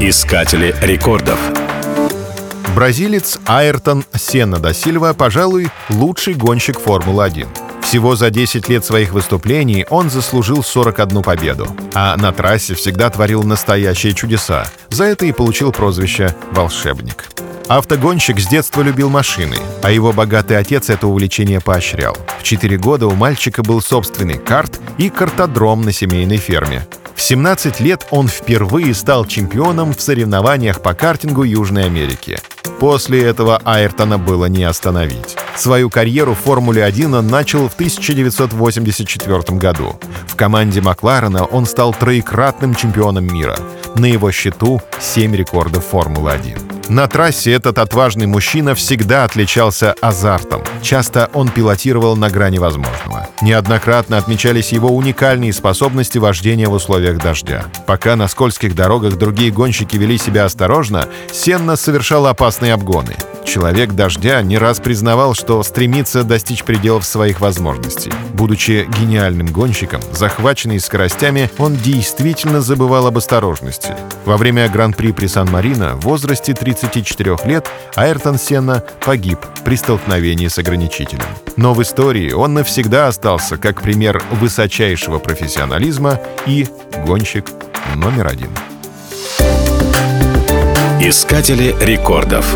Искатели рекордов. Бразилец Айртон Сенна да Сильва, пожалуй, лучший гонщик Формулы-1. Всего за 10 лет своих выступлений он заслужил 41 победу, а на трассе всегда творил настоящие чудеса. За это и получил прозвище «волшебник». Автогонщик с детства любил машины, а его богатый отец это увлечение поощрял. В 4 года у мальчика был собственный карт и картодром на семейной ферме. В 17 лет он впервые стал чемпионом в соревнованиях по картингу Южной Америки. После этого Айртона было не остановить. Свою карьеру в Формуле-1 он начал в 1984 году. В команде Макларена он стал троекратным чемпионом мира. На его счету 7 рекордов Формулы-1. На трассе этот отважный мужчина всегда отличался азартом. Часто он пилотировал на грани возможного. Неоднократно отмечались его уникальные способности вождения в условиях дождя. Пока на скользких дорогах другие гонщики вели себя осторожно, Сенна совершал опасные обгоны. Человек дождя не раз признавал, что стремится достичь пределов своих возможностей. Будучи гениальным гонщиком, захваченный скоростями, он действительно забывал об осторожности. Во время Гран-при при Сан-Марино в возрасте 34 лет Айртон Сенна погиб при столкновении с ограничителем. Но в истории он навсегда остался как пример высочайшего профессионализма и гонщик номер один. Искатели рекордов.